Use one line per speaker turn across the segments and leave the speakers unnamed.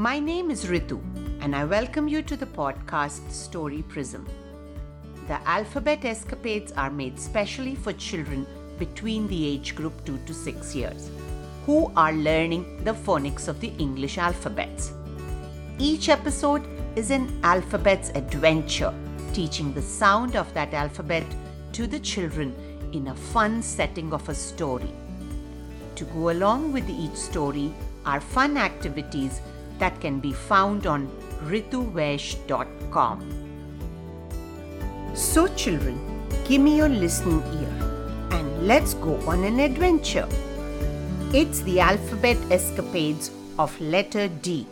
My name is Ritu, and I welcome you to the podcast Story Prism. The alphabet escapades are made specially for children between the age group 2 to 6 years who are learning the phonics of the English alphabets. Each episode is an alphabet's adventure, teaching the sound of that alphabet to the children in a fun setting of a story. To go along with each story are fun activities that can be found on rituvaish.com. So, children, give me your listening ear and let's go on an adventure. It's the alphabet escapades of letter D.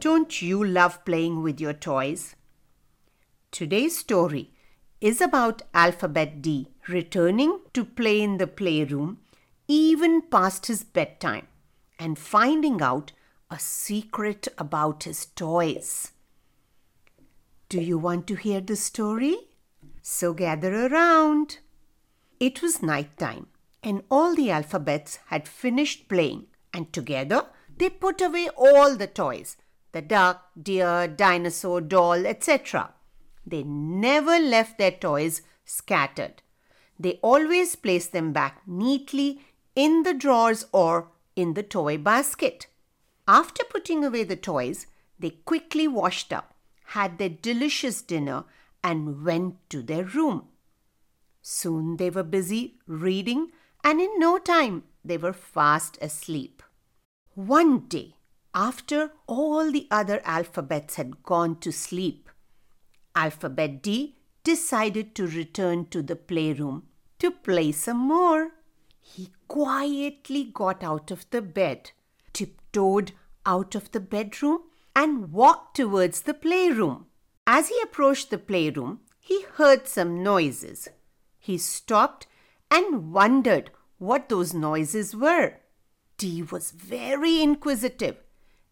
Don't you love playing with your toys? Today's story is about alphabet D returning to play in the playroom even past his bedtime and finding out a secret about his toys. Do you want to hear the story? So gather around. It was night time, and all the alphabets had finished playing, and together they put away all the toys the duck, deer, dinosaur, doll, etc. They never left their toys scattered. They always placed them back neatly in the drawers or in the toy basket. After putting away the toys, they quickly washed up, had their delicious dinner, and went to their room. Soon they were busy reading, and in no time they were fast asleep. One day, after all the other alphabets had gone to sleep, Alphabet D decided to return to the playroom to play some more. He quietly got out of the bed out of the bedroom and walked towards the playroom. As he approached the playroom, he heard some noises. He stopped and wondered what those noises were. D was very inquisitive,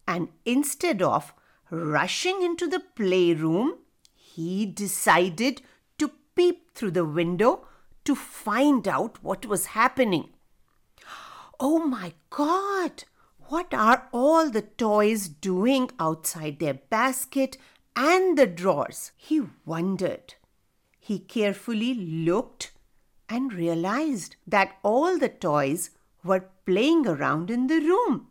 and instead of rushing into the playroom, he decided to peep through the window to find out what was happening. Oh my God! What are all the toys doing outside their basket and the drawers? He wondered. He carefully looked and realized that all the toys were playing around in the room.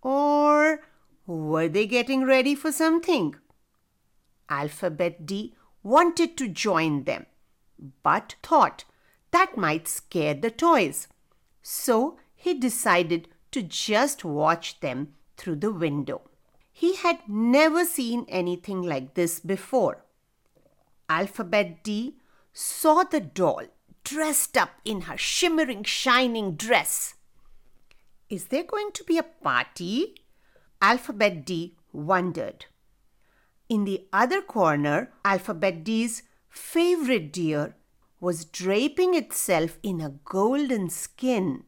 Or were they getting ready for something? Alphabet D wanted to join them, but thought that might scare the toys. So he decided to just watch them through the window. He had never seen anything like this before. Alphabet D saw the doll dressed up in her shimmering, shining dress. Is there going to be a party? Alphabet D wondered. In the other corner, Alphabet D's favorite deer was draping itself in a golden skin.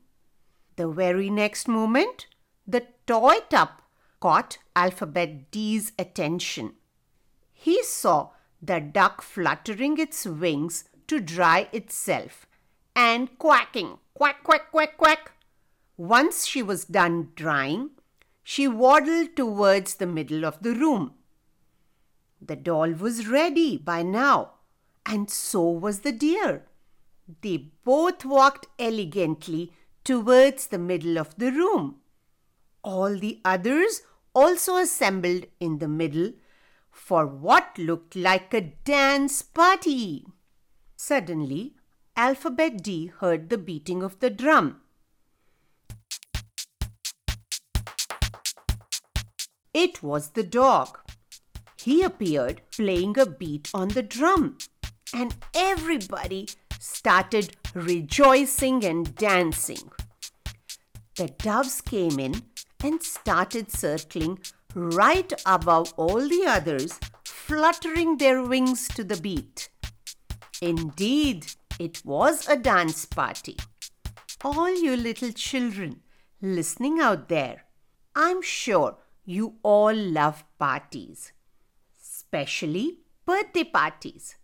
The very next moment, the toy tub caught Alphabet D's attention. He saw the duck fluttering its wings to dry itself and quacking, quack, quack, quack, quack. Once she was done drying, she waddled towards the middle of the room. The doll was ready by now, and so was the deer. They both walked elegantly towards the middle of the room. All the others also assembled in the middle for what looked like a dance party. Suddenly, Alphabet D heard the beating of the drum. It was the dog. He appeared playing a beat on the drum, and everybody started rejoicing and dancing. The doves came in and started circling right above all the others, fluttering their wings to the beat. Indeed, it was a dance party. All you little children listening out there, I'm sure you all love parties, especially birthday parties.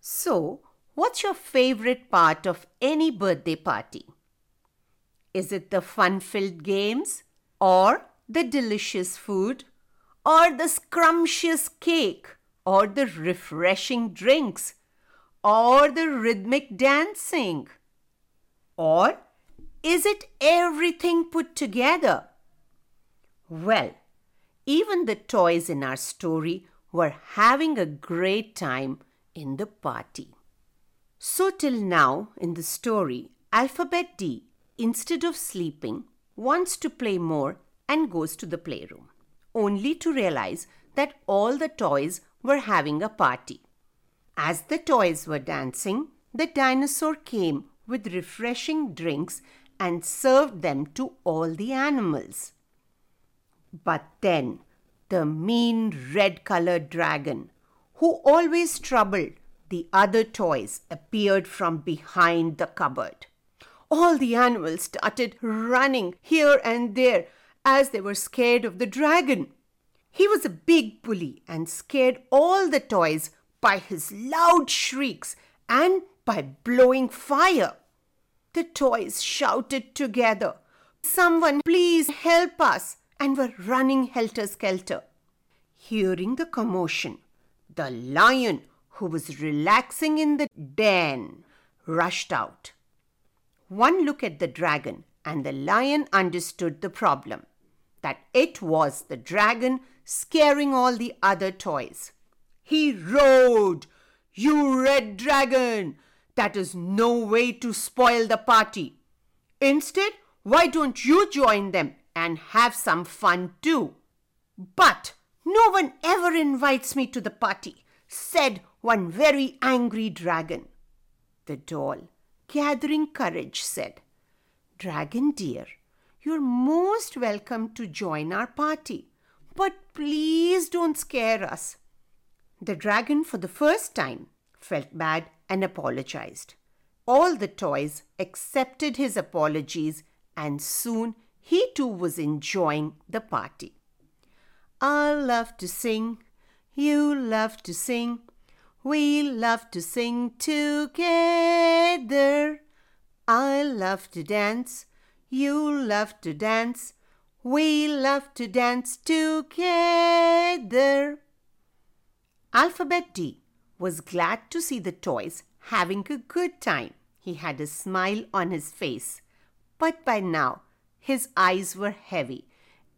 So, what's your favorite part of any birthday party? Is it the fun filled games or the delicious food, or the scrumptious cake, or the refreshing drinks, or the rhythmic dancing? Or is it everything put together? Well, even the toys in our story were having a great time in the party. So, till now in the story, Alphabet D, instead of sleeping, wants to play more and goes to the playroom, only to realize that all the toys were having a party. As the toys were dancing, the dinosaur came with refreshing drinks and served them to all the animals. But then the mean red colored dragon, who always troubled the other toys, appeared from behind the cupboard. All the animals started running here and there as they were scared of the dragon. He was a big bully and scared all the toys by his loud shrieks and by blowing fire. The toys shouted together, Someone please help us! and were running helter skelter. Hearing the commotion, the lion, who was relaxing in the den, rushed out. One look at the dragon, and the lion understood the problem that it was the dragon scaring all the other toys. He roared, You red dragon! That is no way to spoil the party. Instead, why don't you join them and have some fun too? But no one ever invites me to the party, said one very angry dragon. The doll, gathering courage, said, Dragon dear, you're most welcome to join our party, but please don't scare us. The dragon, for the first time, felt bad and apologized. All the toys accepted his apologies, and soon he too was enjoying the party. I love to sing, you love to sing, we love to sing together. I love to dance, you love to dance, we love to dance together. Alphabet D was glad to see the toys having a good time. He had a smile on his face, but by now his eyes were heavy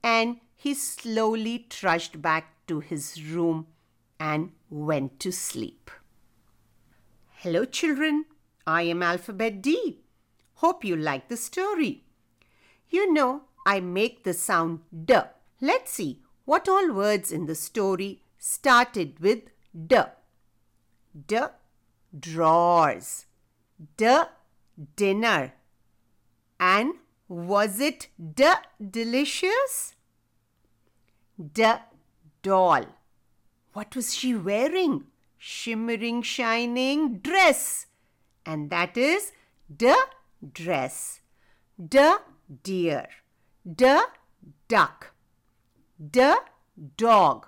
and he slowly trudged back to his room and went to sleep. Hello, children. I am Alphabet D. Hope you like the story. You know, I make the sound D. Let's see what all words in the story started with D. D. Drawers. D. Dinner. And was it D. Delicious? D. Doll. What was she wearing? Shimmering, shining dress. And that is the Dress. The Deer. The Duck. The Dog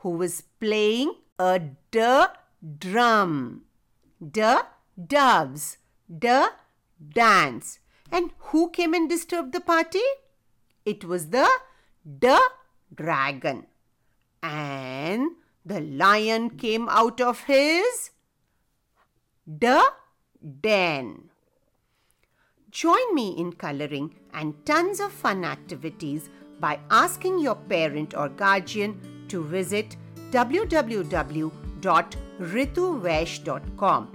who was playing a D. Drum. The Doves. The Dance. And who came and disturbed the party? It was the D. Dragon. And the lion came out of his D. Den. Join me in coloring and tons of fun activities by asking your parent or guardian to visit www.rituvaish.com.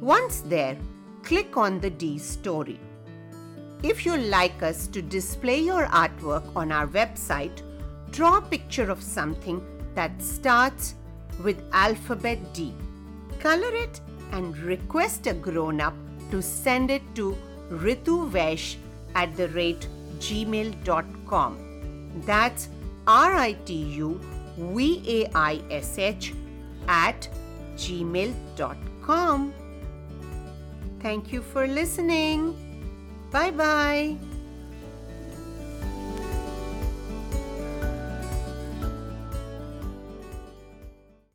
Once there, click on the D story. If you'd like us to display your artwork on our website, draw a picture of something that starts with alphabet D. Color it and request a grown up to send it to rituvaish at the rate gmail.com. That's R I T U V A I S H at gmail.com. Thank you for listening. Bye bye.